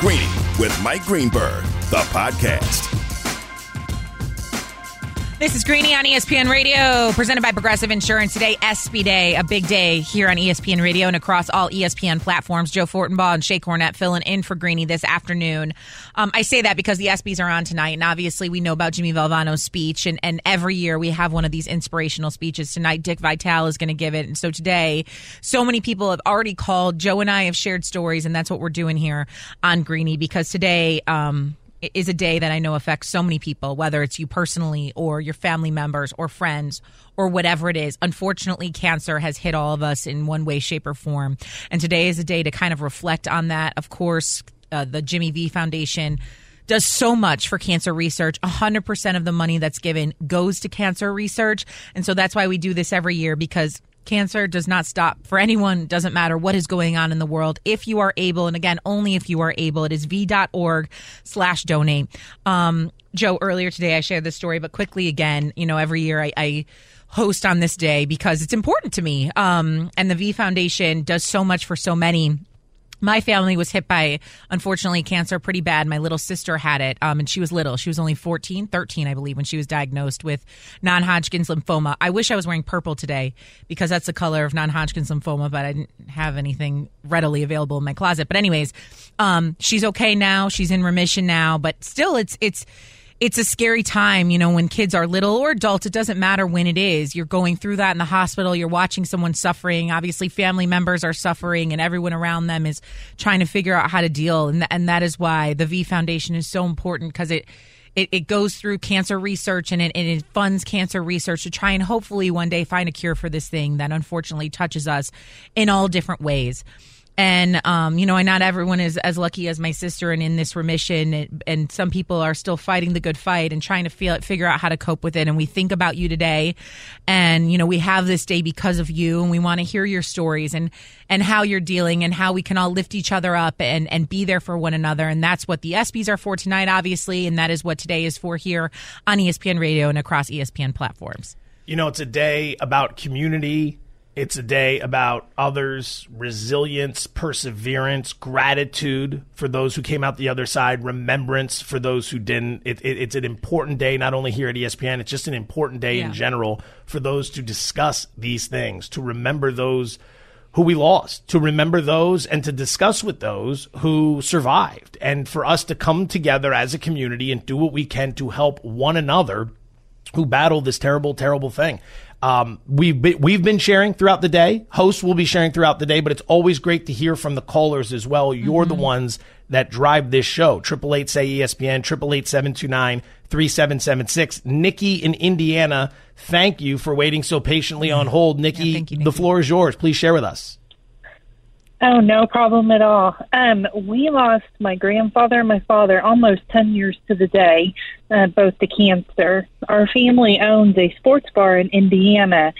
Greeny with Mike Greenberg, the podcast. This is Greeny on ESPN Radio, presented by Progressive Insurance. Today, ESPY Day, a big day here on ESPN Radio and across all ESPN platforms. Joe Fortenbaugh and Shae Cornette filling in for Greeny this afternoon. Um, I say that because the ESPYs are on tonight, and obviously we know about Jimmy Valvano's speech, and, and every year we have one of these inspirational speeches. Tonight, Dick Vitale is going to give it, and so today, so many people have already called. Joe and I have shared stories, and that's what we're doing here on Greeny because today, um, is a day that I know affects so many people, whether it's you personally or your family members or friends or whatever it is. Unfortunately, cancer has hit all of us in one way, shape, or form. And today is a day to kind of reflect on that. Of course, uh, the Jimmy V Foundation does so much for cancer research. 100% of the money that's given goes to cancer research. And so that's why we do this every year because cancer does not stop for anyone. Doesn't matter what is going on in the world. If you are able and again only if you are able it is v.org slash donate. Um, joe earlier today i shared this story but quickly again you know every year I, I host on this day because it's important to me. Um, and the v foundation does so much for so many my family was hit by unfortunately cancer pretty bad. My little sister had it um, and she was little. She was only 14 13 i believe when she was diagnosed with non-hodgkin's lymphoma. I wish i was wearing purple today because that's the color of non-hodgkin's lymphoma but i didn't have anything readily available in my closet. But anyways um, she's okay now. She's in remission now but still it's it's it's a scary time, you know, when kids are little or adults. It doesn't matter when it is. You're going through that in the hospital. You're watching someone suffering. Obviously, family members are suffering, and everyone around them is trying to figure out how to deal. And, th- and that is why the V Foundation is so important because it, it, it goes through cancer research and it, and it funds cancer research to try and hopefully one day find a cure for this thing that unfortunately touches us in all different ways and um, you know, not everyone is as lucky as my sister and in this remission, and, and, some people are still fighting the good fight and trying to feel it, figure out how to cope with it. And we think about you today, and you know, we have this day because of you, and we want to hear your stories and and how you're dealing, and how we can all lift each other up and and be there for one another. And that's what the ESPYS are for tonight, obviously, and that is what today is for here on ESPN Radio and across ESPN platforms. You know, it's a day about community it's a day about others, resilience, perseverance, gratitude for those who came out the other side, remembrance for those who didn't. It, it, it's an important day, not only here at ESPN, it's just an important day yeah. in general for those to discuss these things, to remember those who we lost, to remember those and to discuss with those who survived, and for us to come together as a community and do what we can to help one another who battle this terrible, terrible thing. Um, we've been, we've been sharing throughout the day. Hosts will be sharing throughout the day, but it's always great to hear from the callers as well. You're mm-hmm. the ones that drive this show. Triple eight say ESPN. Triple eight seven two nine three seven seven six. Nikki in Indiana, thank you for waiting so patiently on hold. Nikki, yeah, you, Nikki. the floor is yours. Please share with us. Oh, no problem at all. Um, we lost my grandfather and my father almost 10 years to the day, uh, both to cancer. Our family owns a sports bar in Indiana.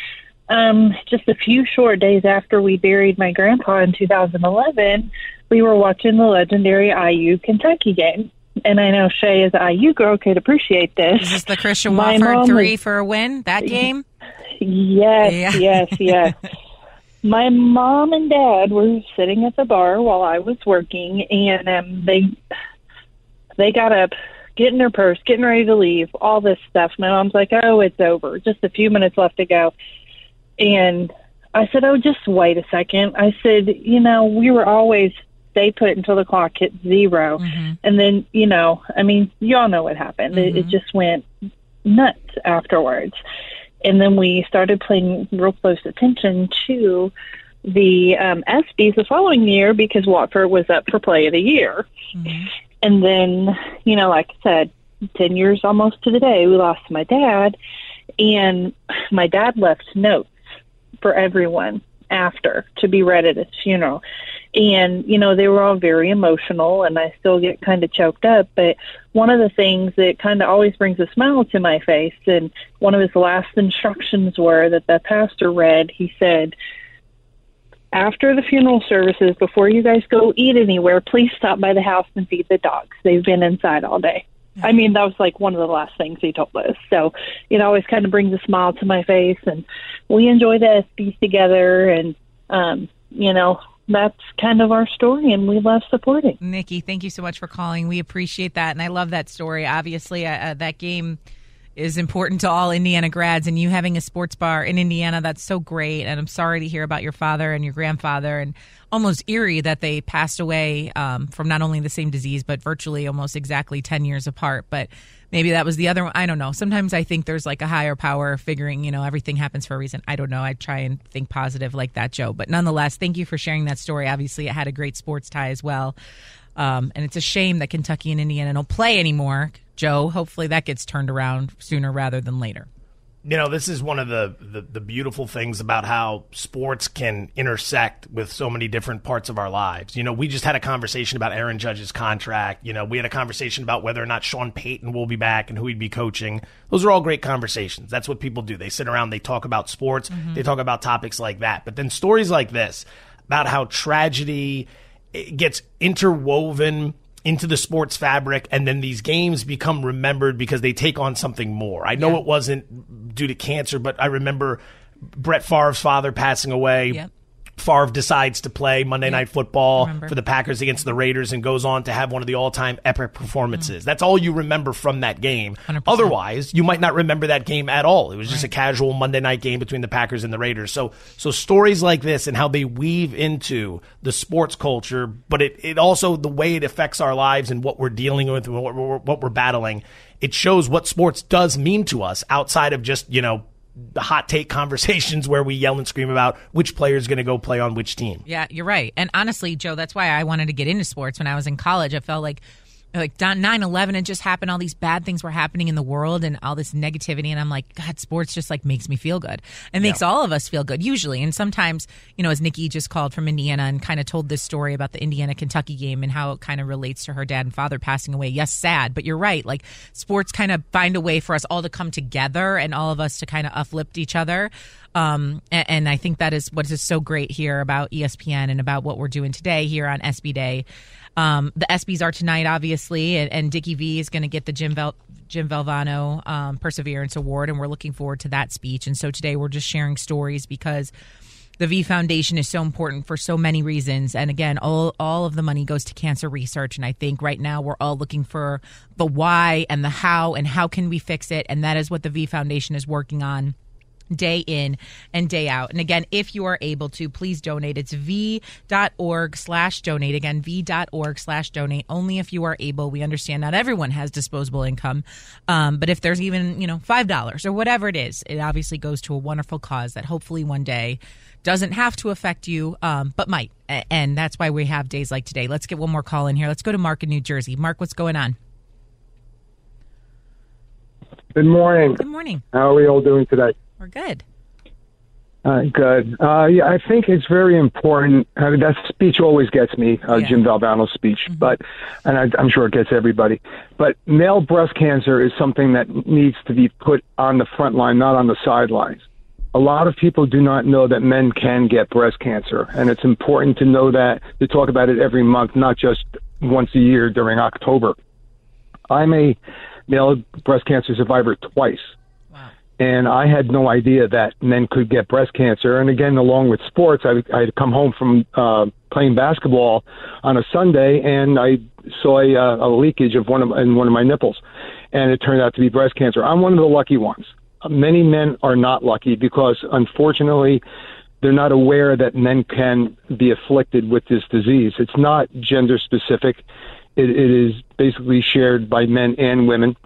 Um, just a few short days after we buried my grandpa in 2011, we were watching the legendary IU Kentucky game. And I know Shae, as an IU girl, could appreciate this. Is this the Christian Watford three was, for a win, that game? Yes, yeah. yes, yes. my mom and dad were sitting at the bar while I was working, and um, they they got up, getting their purse, getting ready to leave, all this stuff. My mom's like, "Oh, it's over. Just a few minutes left to go," and I said, "Oh, just wait a second. I said, "You know, we were always." Stay put until the clock hit 0 mm-hmm. and then you know, I mean, you all know what happened. Mm-hmm. It, it just went nuts afterwards and then we started paying real close attention to the um, ESPYS the following year because Watford was up for Play of the Year. Mm-hmm. And then, you know, like I said, 10 years almost to the day, we lost my dad. And my dad left notes for everyone after to be read at his funeral and you know they were all very emotional and i still get kind of choked up but one of the things that kind of always brings a smile to my face and one of his last instructions were that the pastor read he said after the funeral services before you guys go eat anywhere please stop by the house and feed the dogs they've been inside all day I mean, that was like one of the last things he told us. So it always kind of brings a smile to my face. And we enjoy the ESPYs together. And, um, you know, that's kind of our story, and we love supporting. Nikki, thank you so much for calling. We appreciate that, and I love that story. Obviously, uh, uh, that game is important to all Indiana grads, and you having a sports bar in Indiana, that's so great. And I'm sorry to hear about your father and your grandfather, and almost eerie that they passed away um, from not only the same disease, but virtually almost exactly 10 years apart. But maybe that was the other one. I don't know. Sometimes I think there's like a higher power figuring, you know, everything happens for a reason. I don't know. I try and think positive like that, Joe. But nonetheless, thank you for sharing that story. Obviously, it had a great sports tie as well. Um, and it's a shame that Kentucky and Indiana don't play anymore. Joe, hopefully that gets turned around sooner rather than later. You know, this is one of the, the, the, beautiful things about how sports can intersect with so many different parts of our lives. You know, we just had a conversation about Aaron Judge's contract. You know, we had a conversation about whether or not Sean Payton will be back and who he'd be coaching. Those are all great conversations. That's what people do. They sit around, they talk about sports, mm-hmm. they talk about topics like that. But then stories like this about how tragedy gets interwoven into the sports fabric, and then these games become remembered because they take on something more. I know yeah. it wasn't due to cancer, but I remember Brett Favre's father passing away. Yep. Favre decides to play Monday Night Football for the Packers against the Raiders and goes on to have one of the all-time epic performances. Mm. That's all you remember from that game. 100%. Otherwise, you might not remember that game at all. It was just right. a casual Monday night game between the Packers and the Raiders. So, so stories like this and how they weave into the sports culture, but it, it also the way it affects our lives and what we're dealing with and what we're, what we're battling. It shows what sports does mean to us outside of just you know the hot take conversations where we yell and scream about which player is going to go play on which team. Yeah, you're right. And honestly, Joe, that's why I wanted to get into sports when I was in college. I felt like like 9-11 had just happened all these bad things were happening in the world and all this negativity and i'm like god sports just like makes me feel good. It makes yeah. all of us feel good usually. And sometimes you know as nikki just called from indiana and kind of told this story about the indiana kentucky game and how it kind of relates to her dad and father passing away. Yes sad but you're right. Like sports kind of find a way for us all to come together and all of us to kind of uplift each other. Um, and, and, I think that is what is so great here about ESPN and about what we're doing today here on ESPY Day. Um, the ESPYS are tonight, obviously, and, and Dickie V is going to get the Jim Vel- Jim Valvano um, Perseverance Award, and we're looking forward to that speech. And so today we're just sharing stories because the V Foundation is so important for so many reasons. And again, all all of the money goes to cancer research. And I think right now we're all looking for the why and the how and how can we fix it. And that is what the V Foundation is working on day in and day out. And again, if you are able to, please donate. It's v.org slash donate. Again, v.org slash donate. Only if you are able. We understand not everyone has disposable income. Um, but if there's even, you know, $5 or whatever it is, it obviously goes to a wonderful cause that hopefully one day doesn't have to affect you, um, but might. And that's why we have days like today. Let's get one more call in here. Let's go to Mark in New Jersey. Mark, what's going on? Good morning. Good morning. How are we all doing today? We're good. Uh, good. Uh, yeah, I think it's very important. I mean, that speech always gets me, uh, yeah. Jim Valvano's speech, mm-hmm. but, and I, I'm sure it gets everybody. But male breast cancer is something that needs to be put on the front line, not on the sidelines. A lot of people do not know that men can get breast cancer, and it's important to know that to talk about it every month, not just once a year during October. I'm a male breast cancer survivor twice and I had no idea that men could get breast cancer. And again, along with sports, I, I'd come home from uh, playing basketball on a Sunday, and I saw a, uh, a leakage of one of in one of my nipples, and it turned out to be breast cancer. I'm one of the lucky ones. Many men are not lucky because, unfortunately, they're not aware that men can be afflicted with this disease. It's not gender specific. It, it is basically shared by men and women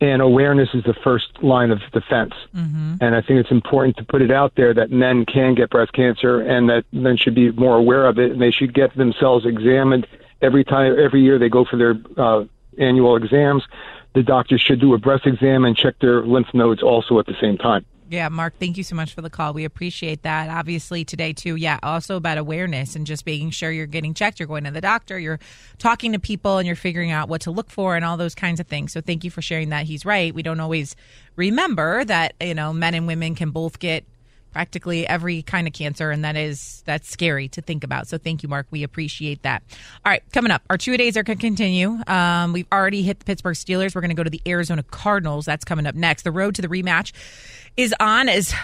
and awareness is the first line of defense. Mm-hmm. And I think it's important to put it out there that men can get breast cancer and that men should be more aware of it and they should get themselves examined every time, every year they go for their uh, annual exams. The doctors should do a breast exam and check their lymph nodes also at the same time. Yeah, Mark, thank you so much for the call. We appreciate that. Obviously, today, too, yeah, also about awareness and just making sure you're getting checked. You're going to the doctor, you're talking to people, and you're figuring out what to look for and all those kinds of things. So, thank you for sharing that. He's right. We don't always remember that, you know, men and women can both get practically every kind of cancer and that is that's scary to think about so thank you mark we appreciate that all right coming up our two days are going to continue um, we've already hit the pittsburgh steelers we're going to go to the arizona cardinals that's coming up next the road to the rematch is on as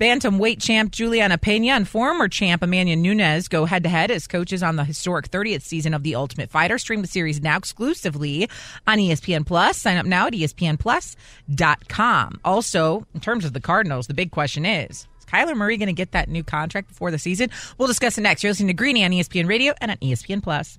Bantamweight champ Julianna Peña and former champ Amanda Nunes go head to head as coaches on the historic 30th season of The Ultimate Fighter. Stream the series now exclusively on ESPN Plus. Sign up now at ESPNplus.com. Also, in terms of the Cardinals, the big question is is Kyler Murray going to get that new contract before the season? We'll discuss it next. You're listening to Greeny on ESPN Radio and on ESPN Plus.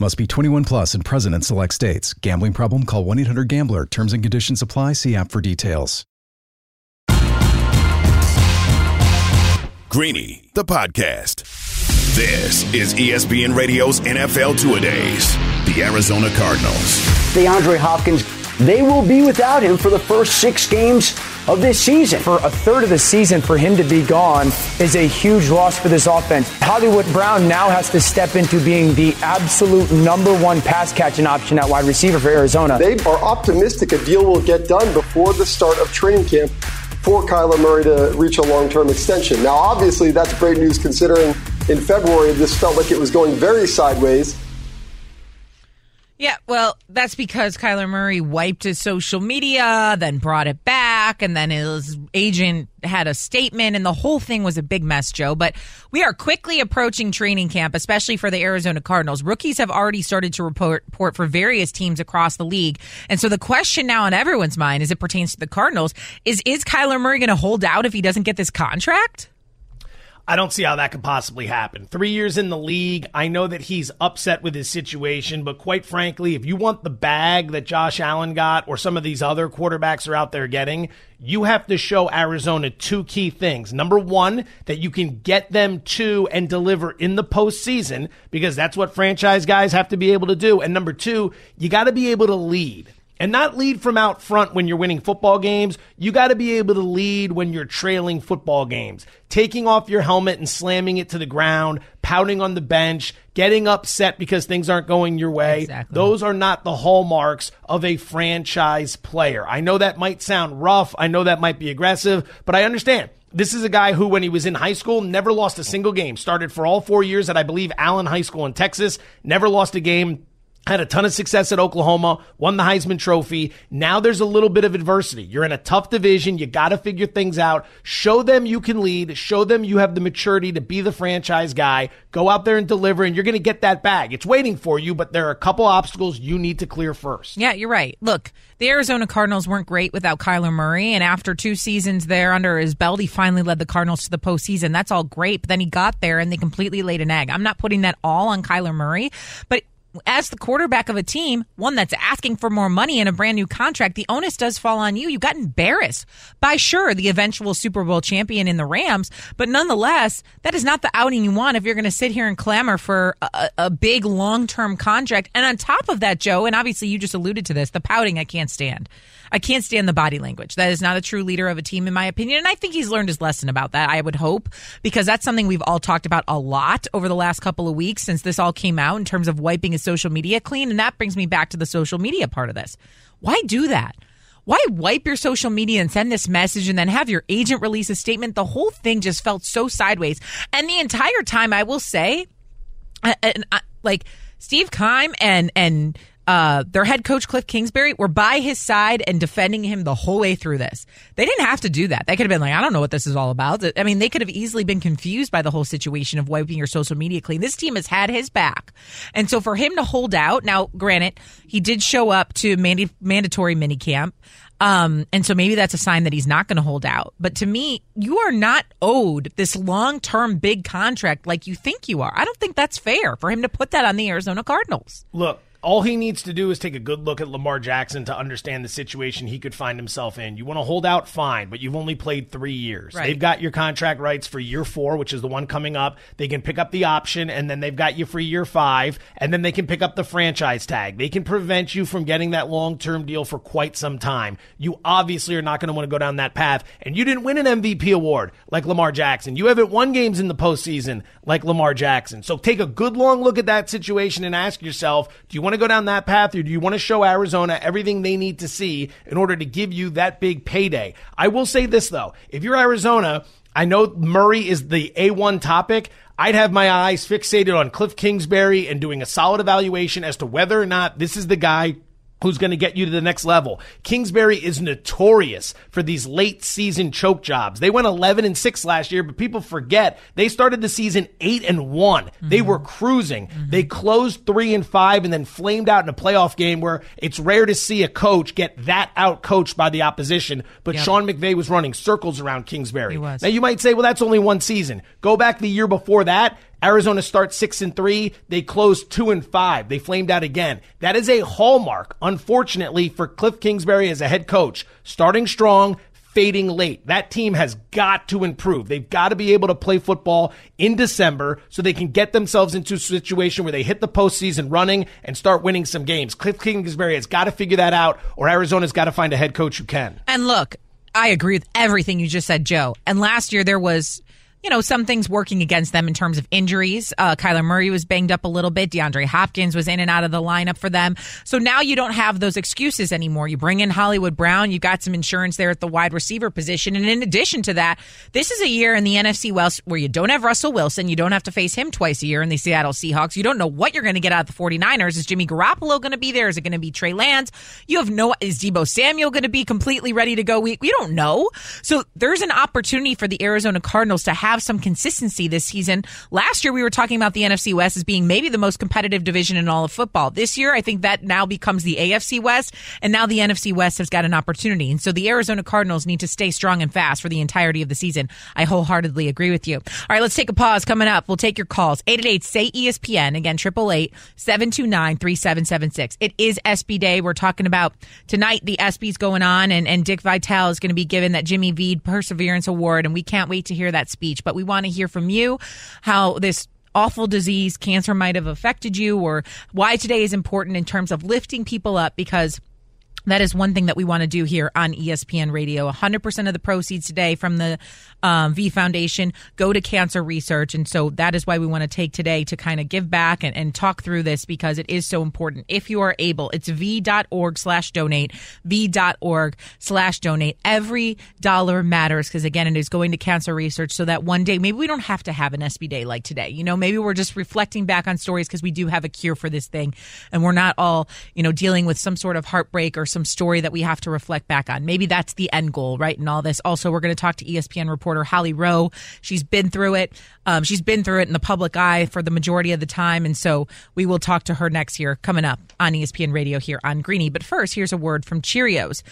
Must be 21 plus and present in select states. Gambling problem? Call 1 800 GAMBLER. Terms and conditions apply. See app for details. Greeny, the podcast. This is ESPN Radio's NFL Two A Days. The Arizona Cardinals. DeAndre Hopkins, they will be without him for the first six games of this season. For a third of the season, for him to be gone is a huge loss for this offense. Hollywood Brown now has to step into being the absolute number one pass catching option at wide receiver for Arizona. They are optimistic a deal will get done before the start of training camp for Kyler Murray to reach a long term extension. Now, obviously, that's great news considering in February this felt like it was going very sideways. Yeah, well, that's because Kyler Murray wiped his social media, then brought it back, and then his agent had a statement, and the whole thing was a big mess, Joe. But we are quickly approaching training camp, especially for the Arizona Cardinals. Rookies have already started to report, report for various teams across the league. And so the question now on everyone's mind, as it pertains to the Cardinals, is is Kyler Murray going to hold out if he doesn't get this contract? I don't see how that could possibly happen. Three years in the league, I know that he's upset with his situation, but quite frankly, if you want the bag that Josh Allen got or some of these other quarterbacks are out there getting, you have to show Arizona two key things. Number one, that you can get them to and deliver in the postseason, because that's what franchise guys have to be able to do. And number two, you got to be able to lead and not lead from out front when you're winning football games. You got to be able to lead when you're trailing football games. Taking off your helmet and slamming it to the ground, pouting on the bench, getting upset because things aren't going your way. Exactly. Those are not the hallmarks of a franchise player. I know that might sound rough. I know that might be aggressive, but I understand. This is a guy who, when he was in high school, never lost a single game. Started for all four years at, I believe, Allen High School in Texas. Never lost a game had a ton of success at Oklahoma, won the Heisman Trophy. Now there's a little bit of adversity. You're in a tough division. You got to figure things out. Show them you can lead. Show them you have the maturity to be the franchise guy. Go out there and deliver, and you're going to get that bag. It's waiting for you, but there are a couple obstacles you need to clear first. Yeah, you're right. Look, the Arizona Cardinals weren't great without Kyler Murray, and after two seasons there under his belt, he finally led the Cardinals to the postseason. That's all great, but then he got there and they completely laid an egg. I'm not putting that all on Kyler Murray, but as the quarterback of a team, one that's asking for more money and a brand new contract, the onus does fall on you. You got embarrassed by sure the eventual Super Bowl champion in the Rams, but nonetheless, that is not the outing you want if you're going to sit here and clamor for a, a big long term contract. And on top of that, Joe, and obviously you just alluded to this, the pouting I can't stand. I can't stand the body language. That is not a true leader of a team, in my opinion. And I think he's learned his lesson about that. I would hope because that's something we've all talked about a lot over the last couple of weeks since this all came out in terms of wiping his social media clean. And that brings me back to the social media part of this. Why do that? Why wipe your social media and send this message and then have your agent release a statement? The whole thing just felt so sideways. And the entire time, I will say, uh, and I, like Steve Keim and and uh, their head coach Cliff Kingsbury were by his side and defending him the whole way through this. They didn't have to do that. They could have been like, I don't know what this is all about. I mean, they could have easily been confused by the whole situation of wiping your social media clean. This team has had his back. And so for him to hold out, now granted, he did show up to mandi- mandatory minicamp. Um, and so maybe that's a sign that he's not going to hold out. But to me, you are not owed this long term big contract like you think you are. I don't think that's fair for him to put that on the Arizona Cardinals. Look, all he needs to do is take a good look at Lamar Jackson to understand the situation he could find himself in. You want to hold out, fine, but you've only played three years. Right. They've got your contract rights for year four, which is the one coming up. They can pick up the option, and then they've got you for year five, and then they can pick up the franchise tag. They can prevent you from getting that long term deal for quite some time. You obviously are not going to want to go down that path, and you didn't win an MVP award like Lamar Jackson. You haven't won games in the postseason like Lamar Jackson. So take a good long look at that situation and ask yourself, do you want to go down that path or do you want to show Arizona everything they need to see in order to give you that big payday? I will say this though. If you're Arizona, I know Murray is the A1 topic. I'd have my eyes fixated on Cliff Kingsbury and doing a solid evaluation as to whether or not this is the guy who's going to get you to the next level. Kingsbury is notorious for these late season choke jobs. They went 11 and 6 last year, but people forget they started the season 8 and one mm-hmm. They were cruising. Mm-hmm. They closed 3 and 5 and then flamed out in a playoff game where it's rare to see a coach get that out coached by the opposition, but yep. Sean McVay was running circles around Kingsbury. Now you might say, well that's only one season. Go back the year before that, Arizona starts six and three. They close two and five. They flamed out again. That is a hallmark, unfortunately, for Cliff Kingsbury as a head coach. Starting strong, fading late. That team has got to improve. They've got to be able to play football in December so they can get themselves into a situation where they hit the postseason running and start winning some games. Cliff Kingsbury has got to figure that out, or Arizona's got to find a head coach who can. And look, I agree with everything you just said, Joe. And last year there was you know, some things working against them in terms of injuries. Uh, Kyler Murray was banged up a little bit. DeAndre Hopkins was in and out of the lineup for them. So now you don't have those excuses anymore. You bring in Hollywood Brown. You've got some insurance there at the wide receiver position. And in addition to that, this is a year in the NFC West where you don't have Russell Wilson. You don't have to face him twice a year in the Seattle Seahawks. You don't know what you're going to get out of the 49ers. Is Jimmy Garoppolo going to be there? Is it going to be Trey Lance? You have no, is Deebo Samuel going to be completely ready to go? We, we don't know. So there's an opportunity for the Arizona Cardinals to have some consistency this season. Last year, we were talking about the NFC West as being maybe the most competitive division in all of football. This year, I think that now becomes the AFC West, and now the NFC West has got an opportunity. And so the Arizona Cardinals need to stay strong and fast for the entirety of the season. I wholeheartedly agree with you. All right, let's take a pause. Coming up, we'll take your calls. 888 say ESPN. Again, 888 729 3776. It is ESPY Day. We're talking about tonight the ESPY's going on, and, and Dick Vitale is going to be given that Jimmy V Perseverance Award, and we can't wait to hear that speech. But we want to hear from you how this awful disease, cancer might have affected you, or why today is important in terms of lifting people up because that is one thing that we want to do here on ESPN Radio. 100% of the proceeds today from the um, V Foundation go to cancer research. And so that is why we want to take today to kind of give back and, and talk through this because it is so important. If you are able, it's v.org slash donate, v.org slash donate. Every dollar matters because, again, it is going to cancer research so that one day maybe we don't have to have an ESPY day like today. You know, maybe we're just reflecting back on stories because we do have a cure for this thing and we're not all, you know, dealing with some sort of heartbreak or some story that we have to reflect back on. Maybe that's the end goal, right? In all this. Also, we're going to talk to ESPN reporter Holly Rowe. She's been through it. Um, she's been through it in the public eye for the majority of the time. And so we will talk to her next year coming up on ESPN Radio here on Greeny. But first, here's a word from Cheerios.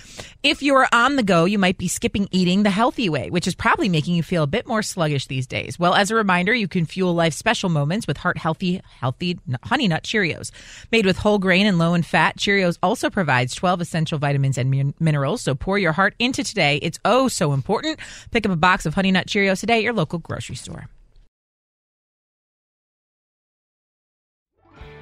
If you're on the go, you might be skipping eating the healthy way, which is probably making you feel a bit more sluggish these days. Well, as a reminder, you can fuel life's special moments with heart healthy, healthy honey nut Cheerios. Made with whole grain and low in fat, Cheerios also provides 12 essential vitamins and min- minerals. So pour your heart into today. It's oh so important. Pick up a box of Honey Nut Cheerios today at your local grocery store.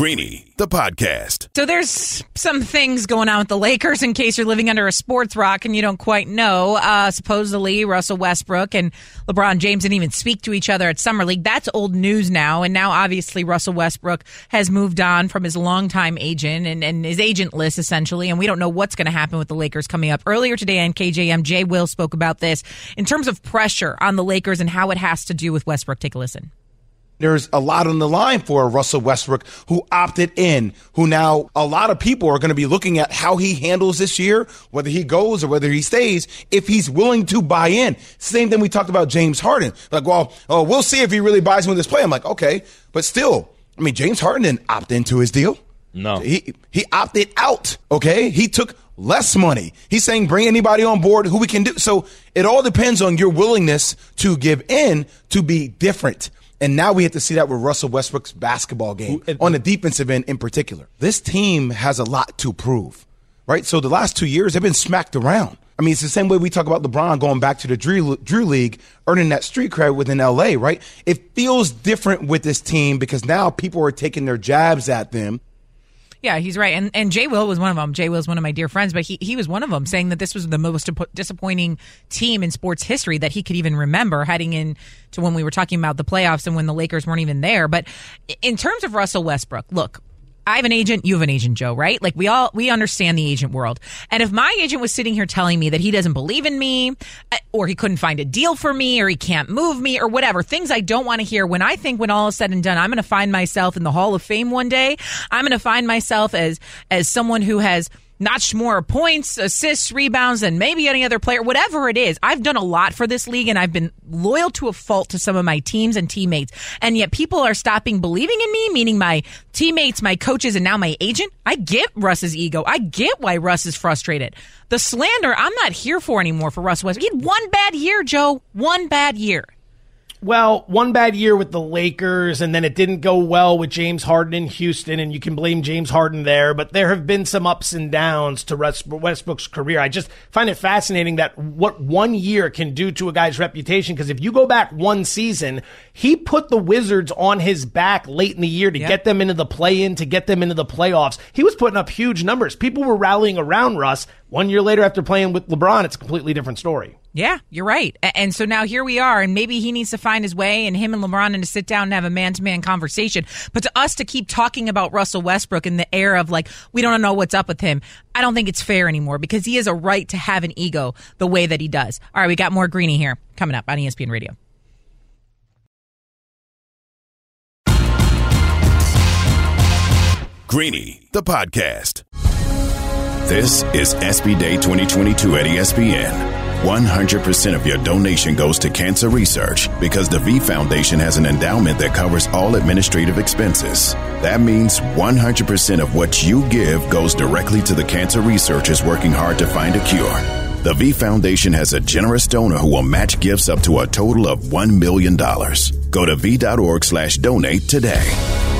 Greeny, the podcast. So there's some things going on with the Lakers in case you're living under a sports rock and you don't quite know. Uh, supposedly, Russell Westbrook and LeBron James didn't even speak to each other at Summer League. That's old news now. And now, obviously, Russell Westbrook has moved on from his longtime agent and, and his agent list, essentially. And we don't know what's going to happen with the Lakers coming up. Earlier today on KJM, Jay Will spoke about this in terms of pressure on the Lakers and how it has to do with Westbrook. Take a listen there's a lot on the line for Russell Westbrook who opted in, who now a lot of people are going to be looking at how he handles this year, whether he goes or whether he stays, if he's willing to buy in. Same thing we talked about James Harden. Like, well, oh, we'll see if he really buys into this play. I'm like, okay, but still, I mean, James Harden didn't opt into his deal. No. He he opted out, okay? He took less money. He's saying bring anybody on board who we can do. So it all depends on your willingness to give in to be different. And now we have to see that with Russell Westbrook's basketball game on the defensive end in particular. This team has a lot to prove, right? So the last two years, they've been smacked around. I mean, it's the same way we talk about LeBron going back to the Drew, Drew League, earning that street cred within LA, right? It feels different with this team because now people are taking their jabs at them yeah, he's right. And and Jay Will was one of them. Jay Will is one of my dear friends, but he, he was one of them saying that this was the most disappointing team in sports history that he could even remember heading in to when we were talking about the playoffs and when the Lakers weren't even there. But in terms of Russell Westbrook, look, I have an agent, you have an agent, Joe, right? Like we all we understand the agent world. And if my agent was sitting here telling me that he doesn't believe in me uh, or he couldn't find a deal for me or he can't move me or whatever, things I don't want to hear when I think when all is said and done, I'm going to find myself in the Hall of Fame one day. I'm going to find myself as as someone who has notched more points, assists, rebounds than maybe any other player, whatever it is. I've done a lot for this league and I've been loyal to a fault to some of my teams and teammates. And yet people are stopping believing in me, meaning my teammates, my coaches, and now my agent. I get Russ's ego. I get why Russ is frustrated. The slander I'm not here for anymore for Russ West. He had one bad year, Joe. One bad year. Well, one bad year with the Lakers, and then it didn't go well with James Harden in Houston, and you can blame James Harden there. But there have been some ups and downs to Russ Westbrook's career. I just find it fascinating that what one year can do to a guy's reputation. Because if you go back one season, he put the Wizards on his back late in the year to yep. get them into the play in, to get them into the playoffs. He was putting up huge numbers. People were rallying around Russ. One year later, after playing with LeBron, it's a completely different story. Yeah, you're right. And so now here we are, and maybe he needs to find his way, and him and LeBron and to sit down and have a man to man conversation. But to us to keep talking about Russell Westbrook in the air of like, we don't know what's up with him, I don't think it's fair anymore because he has a right to have an ego the way that he does. All right, we got more Greeny here coming up on ESPN Radio. Greeny, the podcast. This is ESPY Day 2022 at ESPN. 100% of your donation goes to cancer research because the V Foundation has an endowment that covers all administrative expenses. That means 100% of what you give goes directly to the cancer researchers working hard to find a cure. The V Foundation has a generous donor who will match gifts up to a total of $1 million. Go to v.org slash donate today.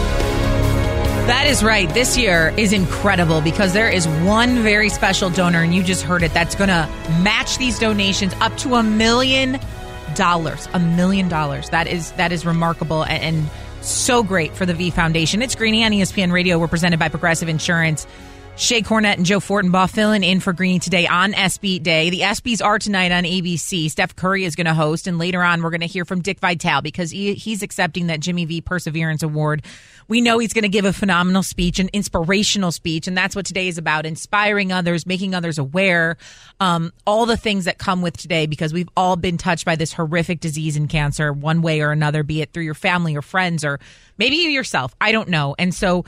That is right. This year is incredible because there is one very special donor, and you just heard it, that's going to match these donations up to a million dollars. A million dollars. That is that is remarkable and, and so great for the V Foundation. It's Greeny on ESPN Radio. We're presented by Progressive Insurance. Shae Cornette and Joe Fortenbaugh filling in for Greeny today on ESPY Day. The ESPYs are tonight on ABC. Steph Curry is going to host, and later on, we're going to hear from Dick Vitale because he, he's accepting that Jimmy V Perseverance Award. We know he's going to give a phenomenal speech, an inspirational speech, and that's what today is about inspiring others, making others aware, um, all the things that come with today because we've all been touched by this horrific disease and cancer one way or another, be it through your family or friends or maybe you yourself. I don't know. And so,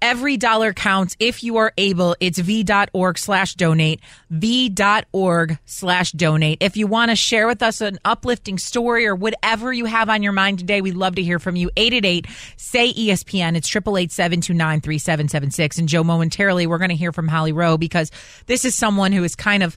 Every dollar counts if you are able. It's v.org slash donate, v.org slash donate. If you want to share with us an uplifting story or whatever you have on your mind today, we'd love to hear from you. 888 say ESPN. It's 888 And Joe, momentarily, we're going to hear from Holly Rowe because this is someone who is kind of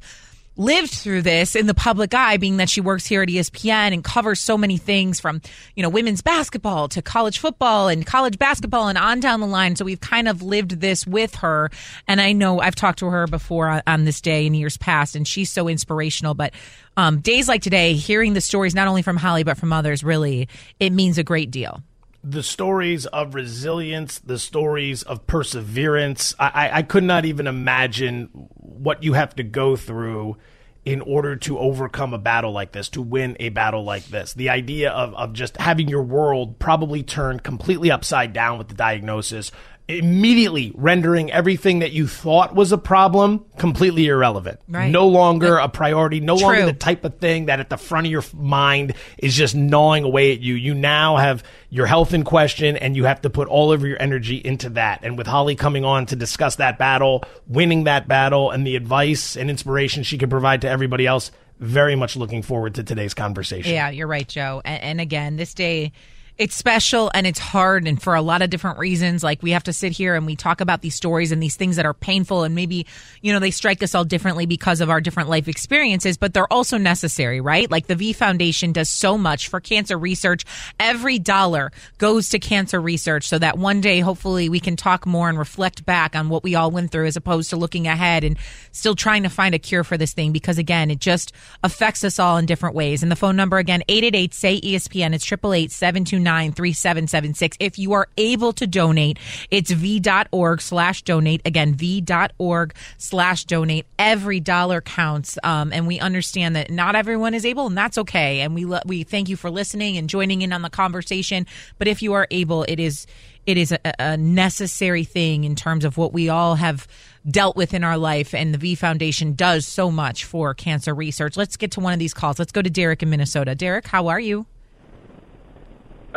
lived through this in the public eye, being that she works here at ESPN and covers so many things from, you know, women's basketball to college football and college basketball and on down the line. So we've kind of lived this with her. And I know I've talked to her before on, this day in years past, and she's so inspirational. But um, days like today, hearing the stories not only from Holly, but from others, really, it means a great deal the stories of resilience, the stories of perseverance. I, I could not even imagine what you have to go through in order to overcome a battle like this, to win a battle like this. The idea of, of just having your world probably turned completely upside down with the diagnosis, immediately rendering everything that you thought was a problem completely irrelevant. Right. No longer a priority, no True. longer the type of thing that at the front of your mind is just gnawing away at you. You now have your health in question and you have to put all of your energy into that. And with Holly coming on to discuss that battle, winning that battle, and the advice and inspiration she can provide to everybody else, very much looking forward to today's conversation. Yeah, you're right, Joe. And, and again, this day it's special and it's hard and for a lot of different reasons. Like we have to sit here and we talk about these stories and these things that are painful and maybe you know they strike us all differently because of our different life experiences but they're also necessary right? Like the v foundation does so much for cancer research. Every dollar goes to cancer research so that one day hopefully we can talk more and reflect back on what we all went through as opposed to looking ahead and still trying to find a cure for this thing because again it just affects us all in different ways. And the phone number again 888 say espn it's 888 729 3776. If you are able to donate, it's v.org slash donate. Again, v.org slash donate. Every dollar counts. Um, and we understand that not everyone is able, and that's okay. And we, we thank you for listening and joining in on the conversation. But if you are able, it is it is a, a, necessary thing in terms of what we all have dealt with in our life. And the V Foundation does so much for cancer research. Let's get to one of these calls. Let's go to Derek in Minnesota. Derek, how are you?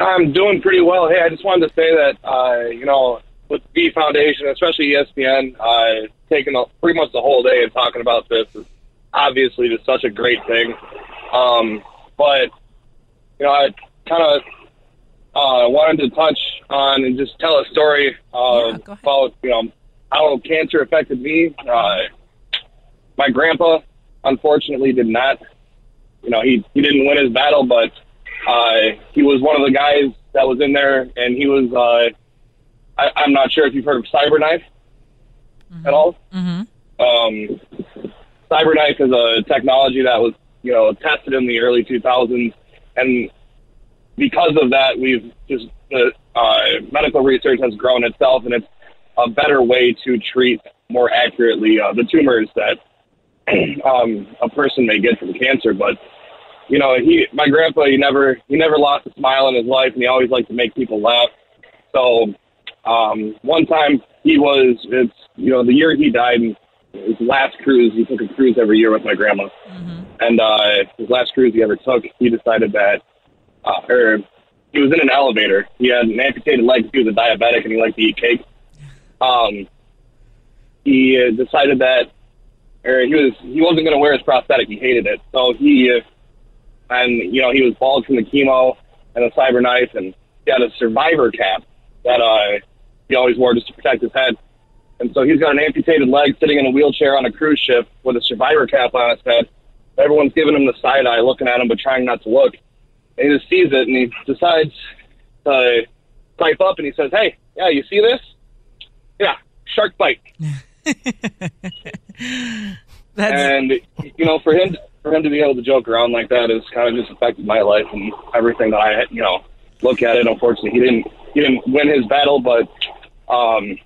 I'm doing pretty well. Hey, I just wanted to say that, uh, you know, with the Foundation, especially ESPN, uh, taking a, pretty much the whole day and talking about this is obviously just such a great thing. Um, but, you know, I kind of uh, wanted to touch on and just tell a story uh, yeah, about, you know, how cancer affected me. Uh, my grandpa, unfortunately, did not. You know, he, he didn't win his battle, but uh, he was one of the guys that was in there, and he was. Uh, I, I'm not sure if you've heard of CyberKnife mm-hmm. at all. Mm-hmm. Um, CyberKnife is a technology that was, you know, tested in the early 2000s, and because of that, we've just the uh, medical research has grown itself, and it's a better way to treat more accurately uh, the tumors that um, a person may get from cancer. But you know, he, my grandpa, he never, he never lost a smile in his life, and he always liked to make people laugh. So, um, one time he was, it's, you know, the year he died, his last cruise, he took a cruise every year with my grandma. Mm-hmm. And, uh, his last cruise he ever took, he decided that, uh, or he was in an elevator. He had an amputated leg. He was a diabetic and he liked to eat cake. Um, he decided that, or he was, he wasn't going to wear his prosthetic. He hated it. So he, uh, and you know he was bald from the chemo and the cyber knife, and he had a survivor cap that uh, he always wore just to protect his head. And so he's got an amputated leg, sitting in a wheelchair on a cruise ship with a survivor cap on his head. Everyone's giving him the side eye, looking at him, but trying not to look. And he just sees it, and he decides to pipe up, and he says, "Hey, yeah, you see this? Yeah, shark bite." and you know, for him, for him to be able to joke around like that has kind of just affected my life and everything that I, you know, look at it. Unfortunately, he didn't he didn't win his battle, but um,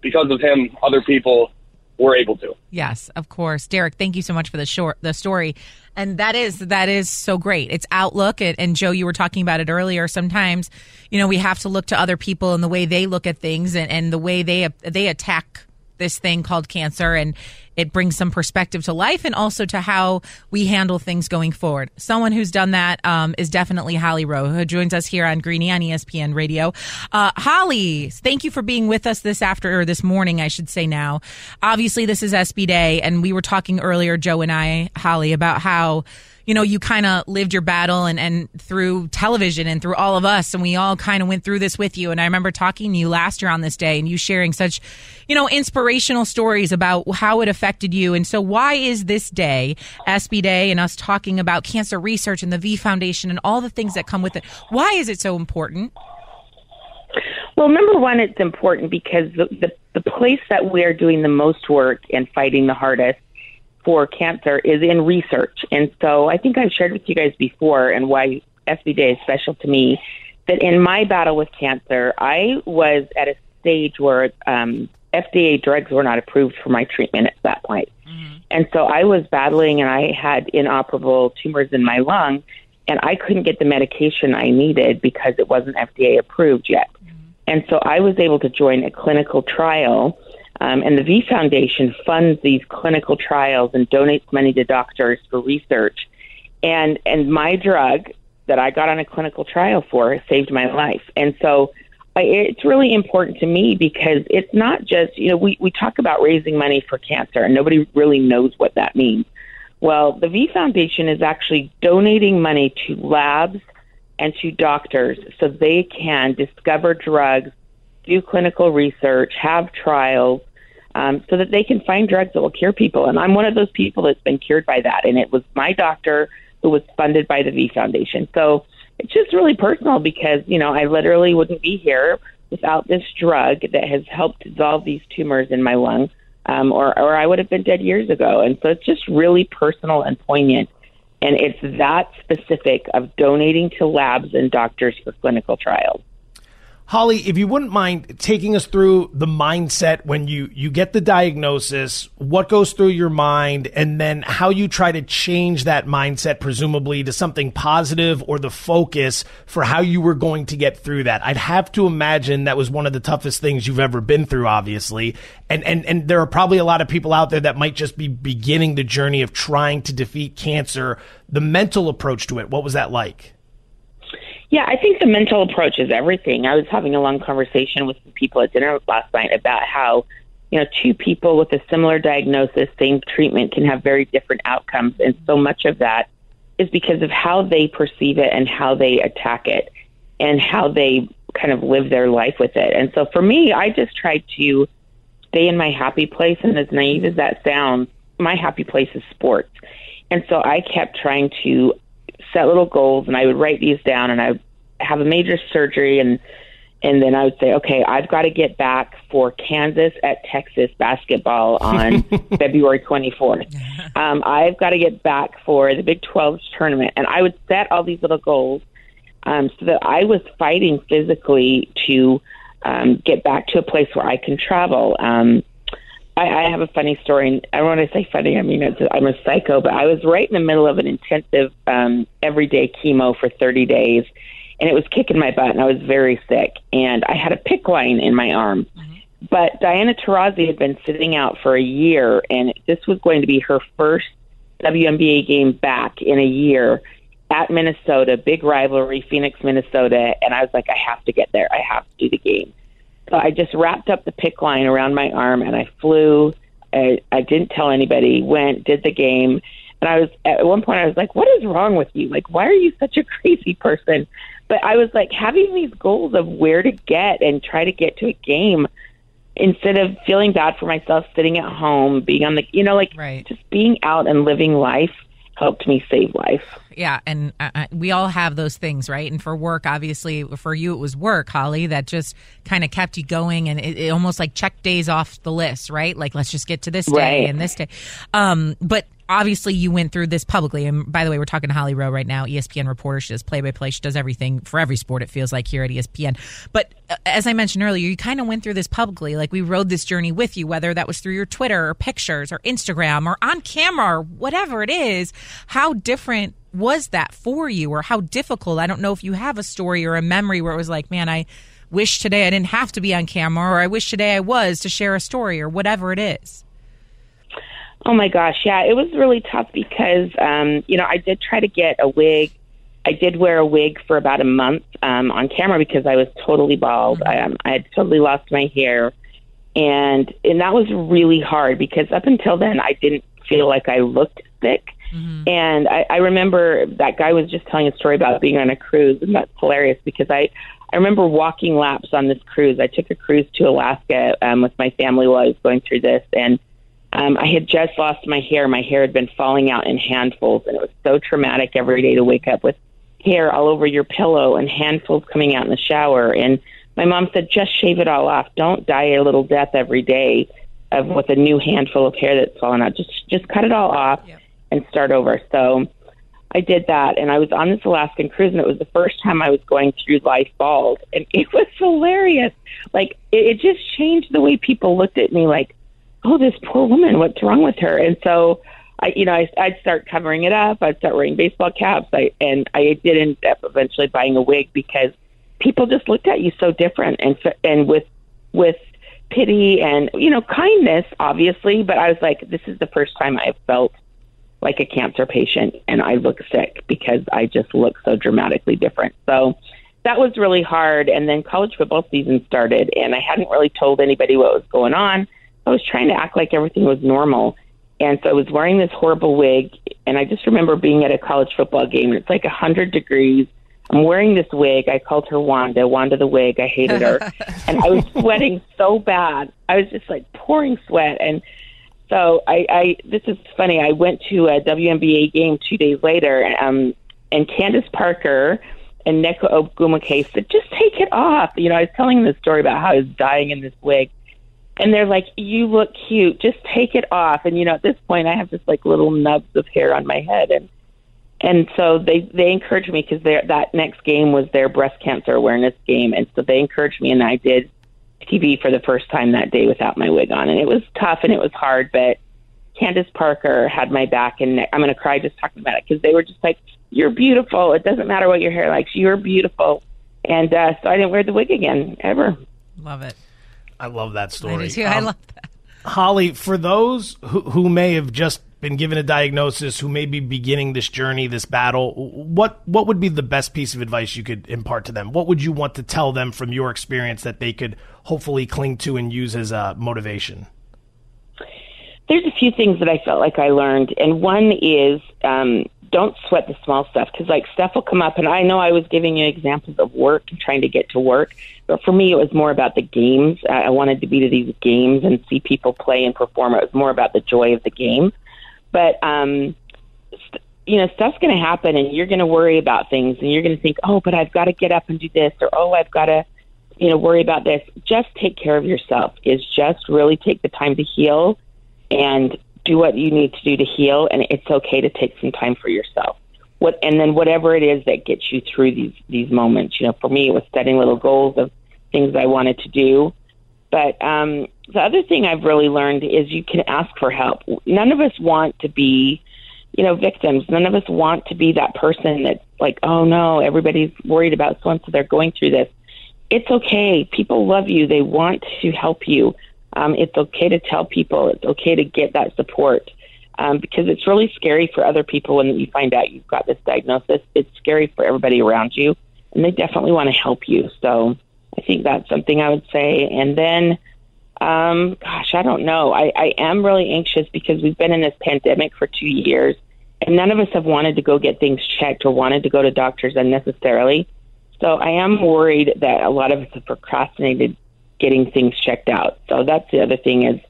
because of him, other people were able to. Yes, of course, Derek. Thank you so much for the short the story, and that is that is so great. It's outlook, and, and Joe, you were talking about it earlier. Sometimes, you know, we have to look to other people and the way they look at things and, and the way they they attack this thing called cancer and it brings some perspective to life and also to how we handle things going forward. Someone who's done that um, is definitely Holly Rowe, who joins us here on Greeny on ESPN Radio. Uh, Holly, thank you for being with us this after or this morning, I should say now. Obviously, this is ESPY Day, and we were talking earlier, Joe and I, Holly, about how you know, you kind of lived your battle and, and through television and through all of us. And we all kind of went through this with you. And I remember talking to you last year on this day and you sharing such, you know, inspirational stories about how it affected you. And so why is this day, ESPY Day, and us talking about cancer research and the V Foundation and all the things that come with it? Why is it so important? Well, number one, it's important because the, the, the place that we're doing the most work and fighting the hardest for cancer is in research. And so I think I've shared with you guys before and why ESPY Day is special to me that in my battle with cancer, I was at a stage where um, FDA drugs were not approved for my treatment at that point. Mm-hmm. And so I was battling and I had inoperable tumors in my lung and I couldn't get the medication I needed because it wasn't FDA approved yet. Mm-hmm. And so I was able to join a clinical trial um, and the V Foundation funds these clinical trials and donates money to doctors for research. And and my drug that I got on a clinical trial for saved my life. And so I, it's really important to me because it's not just you know we we talk about raising money for cancer and nobody really knows what that means. Well, the V Foundation is actually donating money to labs and to doctors so they can discover drugs, do clinical research, have trials, um, so that they can find drugs that will cure people. And I'm one of those people that's been cured by that. And it was my doctor who was funded by the V Foundation. So it's just really personal because, you know, I literally wouldn't be here without this drug that has helped dissolve these tumors in my lung, um, or, or I would have been dead years ago. And so it's just really personal and poignant. And it's that specific of donating to labs and doctors for clinical trials. Holly, if you wouldn't mind taking us through the mindset when you, you get the diagnosis, what goes through your mind, and then how you try to change that mindset, presumably to something positive or the focus for how you were going to get through that. I'd have to imagine that was one of the toughest things you've ever been through, obviously. And, and, and there are probably a lot of people out there that might just be beginning the journey of trying to defeat cancer. The mental approach to it, what was that like? Yeah, I think the mental approach is everything. I was having a long conversation with some people at dinner last night about how, you know, two people with a similar diagnosis, same treatment can have very different outcomes. And so much of that is because of how they perceive it and how they attack it and how they kind of live their life with it. And so for me, I just tried to stay in my happy place. And as naive as that sounds, my happy place is sports. And so I kept trying to set little goals and I would write these down and I would have a major surgery and and then I would say, okay, I've got to get back for Kansas at Texas basketball on February 24th. Um, I've got to get back for the Big 12 tournament. And I would set all these little goals um, so that I was fighting physically to um, get back to a place where I can travel. Um, I, I have a funny story. And I when I say funny, I mean it's, I'm a psycho. But I was right in the middle of an intensive um, everyday chemo for 30 days, and it was kicking my butt, and I was very sick. And I had a PICC line in my arm. Mm-hmm. But Diana Taurasi had been sitting out for a year, and this was going to be her first WNBA game back in a year at Minnesota, big rivalry, Phoenix, Minnesota. And I was like, I have to get there. I have to do the game. So I just wrapped up the PICC line around my arm and I flew. I, I didn't tell anybody, went, did the game. And I was, at one point, I was like, what is wrong with you? Like, why are you such a crazy person? But I was like having these goals of where to get and try to get to a game instead of feeling bad for myself sitting at home, being on the, you know, like right. just being out and living life helped me save life. Yeah, and uh, uh, we all have those things, right? And for work, obviously, for you it was work, Holly, that just kind of kept you going, and it, it, almost like check days off the list, right? Like let's just get to this day right. and this day. Um, but obviously you went through this publicly. And by the way, we're talking to Holly Rowe right now, ESPN reporter. She does play by play. She does everything for every sport, it feels like, here at ESPN. But uh, as I mentioned earlier, you kind of went through this publicly. Like we rode this journey with you, whether that was through your Twitter or pictures or Instagram or on camera or whatever it is. How different was that for you or how difficult? I don't know if you have a story or a memory where it was like, man, I wish today I didn't have to be on camera or I wish today I was to share a story or whatever it is. Oh my gosh, yeah, it was really tough because um, you know I did try to get a wig. I did wear a wig for about a month um, on camera because I was totally bald. I, um, I had totally lost my hair, and and that was really hard because up until then I didn't feel like I looked sick. Mm-hmm. And I, I remember that guy was just telling a story about being on a cruise, and that's hilarious because I I remember walking laps on this cruise. I took a cruise to Alaska um, with my family while I was going through this, and um, I had just lost my hair. My hair had been falling out in handfuls, and it was so traumatic every day to wake up with hair all over your pillow and handfuls coming out in the shower. And my mom said, just shave it all off. Don't die a little death every day of with a new handful of hair that's falling out. Just just cut it all off yep. and start over. So I did that, and I was on this Alaskan cruise, and it was the first time I was going through life bald, and it was hilarious. Like it, it just changed the way people looked at me. Like, oh, this poor woman, what's wrong with her? And so I, you know, I, I'd start covering it up. I'd start wearing baseball caps. I and I did end up eventually buying a wig because people just looked at you so different and and with with pity and you know kindness, obviously. But I was like, this is the first time I've felt like a cancer patient, and I look sick because I just look so dramatically different. So that was really hard. And then college football season started, and I hadn't really told anybody what was going on. I was trying to act like everything was normal. And so I was wearing this horrible wig, and I just remember being at a college football game, and it's like a 100 degrees. I'm wearing this wig. I called her Wanda, Wanda the wig. I hated her. and I was sweating so bad. I was just like pouring sweat. And so I, I this is funny. I went to a WNBA game two days later, um, and Candace Parker and Nneka Ogwumike said, just take it off. You know, I was telling the story about how I was dying in this wig and they're like, "You look cute. Just take it off." And you know, at this point, I have just like little nubs of hair on my head, and and so they they encouraged me because that next game was their breast cancer awareness game, and so they encouraged me, and I did TV for the first time that day without my wig on, and it was tough and it was hard, but Candace Parker had my back, and I'm going to cry just talking about it because they were just like, "You're beautiful. It doesn't matter what your hair likes. You're beautiful." And uh, so I didn't wear the wig again ever. Love it. I love that story. I do too. Um, I love that. Holly, for those who, who may have just been given a diagnosis, who may be beginning this journey, this battle, what what would be the best piece of advice you could impart to them? What would you want to tell them from your experience that they could hopefully cling to and use as a motivation? There's a few things that I felt like I learned, and one is um, don't sweat the small stuff because like stuff will come up and i know i was giving you examples of work and trying to get to work but for me it was more about the games i wanted to be to these games and see people play and perform it was more about the joy of the game but um you know stuff's going to happen and you're going to worry about things and you're going to think oh but i've got to get up and do this or oh i've got to you know worry about this just take care of yourself is just really take the time to heal and do what you need to do to heal, and it's okay to take some time for yourself. What and then whatever it is that gets you through these these moments. You know, for me, it was setting little goals of things I wanted to do. But um, the other thing I've really learned is you can ask for help. None of us want to be, you know, victims. None of us want to be that person that's like, oh no, everybody's worried about so and so they're going through this. It's okay. People love you. They want to help you um, it's okay to tell people. It's okay to get that support um, because it's really scary for other people when you find out you've got this diagnosis. It's scary for everybody around you, and they definitely want to help you. So I think that's something I would say. And then, um, gosh, I don't know. I, I am really anxious because we've been in this pandemic for two years, and none of us have wanted to go get things checked or wanted to go to doctors unnecessarily. So I am worried that a lot of us have procrastinated getting things checked out. So that's the other thing is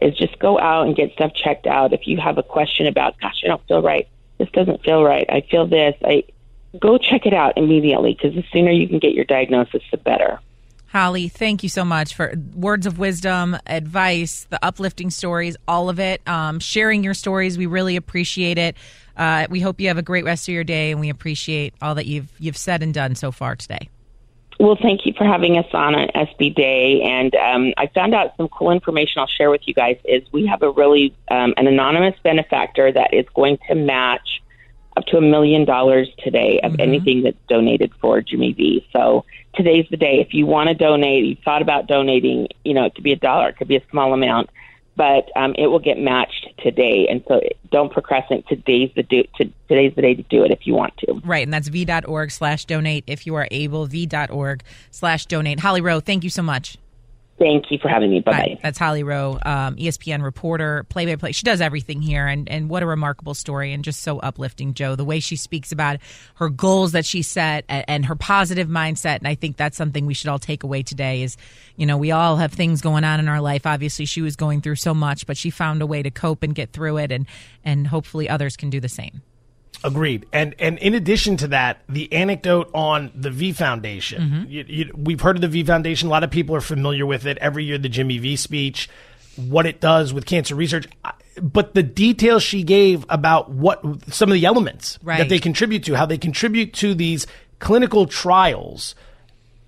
is just go out and get stuff checked out. If you have a question about, gosh, I don't feel right. This doesn't feel right. I feel this. I go check it out immediately because the sooner you can get your diagnosis, the better. Holly, thank you so much for words of wisdom, advice, the uplifting stories, all of it. Um, sharing your stories, we really appreciate it. Uh, we hope you have a great rest of your day, and we appreciate all that you've you've said and done so far today. Well, thank you for having us on on ESPY Day. And um, I found out some cool information I'll share with you guys. Is we have a really um, an anonymous benefactor that is going to match up to a million dollars today of mm-hmm. anything that's donated for Jimmy V. So today's the day. If you want to donate, you thought about donating, you know, it could be a dollar, it could be a small amount but um, it will get matched today. And so don't procrastinate. Today's the do, to, today's the day to do it if you want to. Right, and that's v.org slash donate if you are able. v.org slash donate. Holly Rowe, thank you so much. Thank you for having me. Bye. That's Holly Rowe, um, ESPN reporter, play by play. She does everything here, and, and what a remarkable story, and just so uplifting, Joe. The way she speaks about her goals that she set and, and her positive mindset, and I think that's something we should all take away today. Is you know we all have things going on in our life. Obviously, she was going through so much, but she found a way to cope and get through it, and and hopefully others can do the same. Agreed. And and in addition to that, the anecdote on the V Foundation. Mm-hmm. You, you, we've heard of the V Foundation. A lot of people are familiar with it. Every year, the Jimmy V speech, what it does with cancer research. But the details she gave about what some of the elements right. that they contribute to, how they contribute to these clinical trials,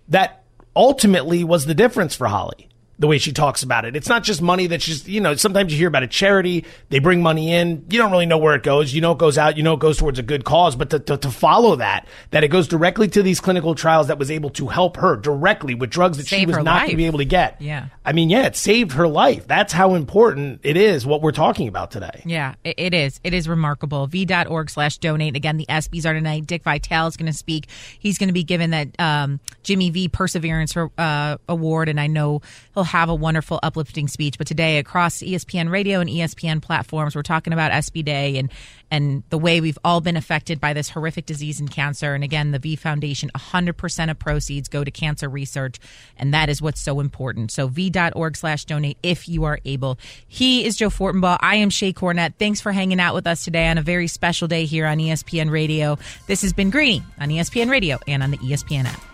that ultimately was the difference for Holly the way she talks about it. It's not just money that's just, you know, sometimes you hear about a charity, they bring money in, you don't really know where it goes. You know it goes out, you know it goes towards a good cause, but to, to, to follow that, that it goes directly to these clinical trials that was able to help her directly with drugs that Save she was not going to be able to get. Yeah. I mean, yeah, it saved her life. That's how important it is what we're talking about today. Yeah, it, it is. It is remarkable. V.org slash donate. Again, the ESPYs are tonight. Dick Vitale is going to speak. He's going to be given that um, Jimmy V Perseverance uh, Award, and I know he'll have a wonderful, uplifting speech. But today, across ESPN radio and ESPN platforms, we're talking about ESPY Day and and the way we've all been affected by this horrific disease and cancer. And again, the V Foundation, 100% of proceeds go to cancer research, and that is what's so important. So v.org slash donate if you are able. He is Joe Fortenbaugh. I am Shae Cornette. Thanks for hanging out with us today on a very special day here on ESPN Radio. This has been Greeny on ESPN Radio and on the ESPN app.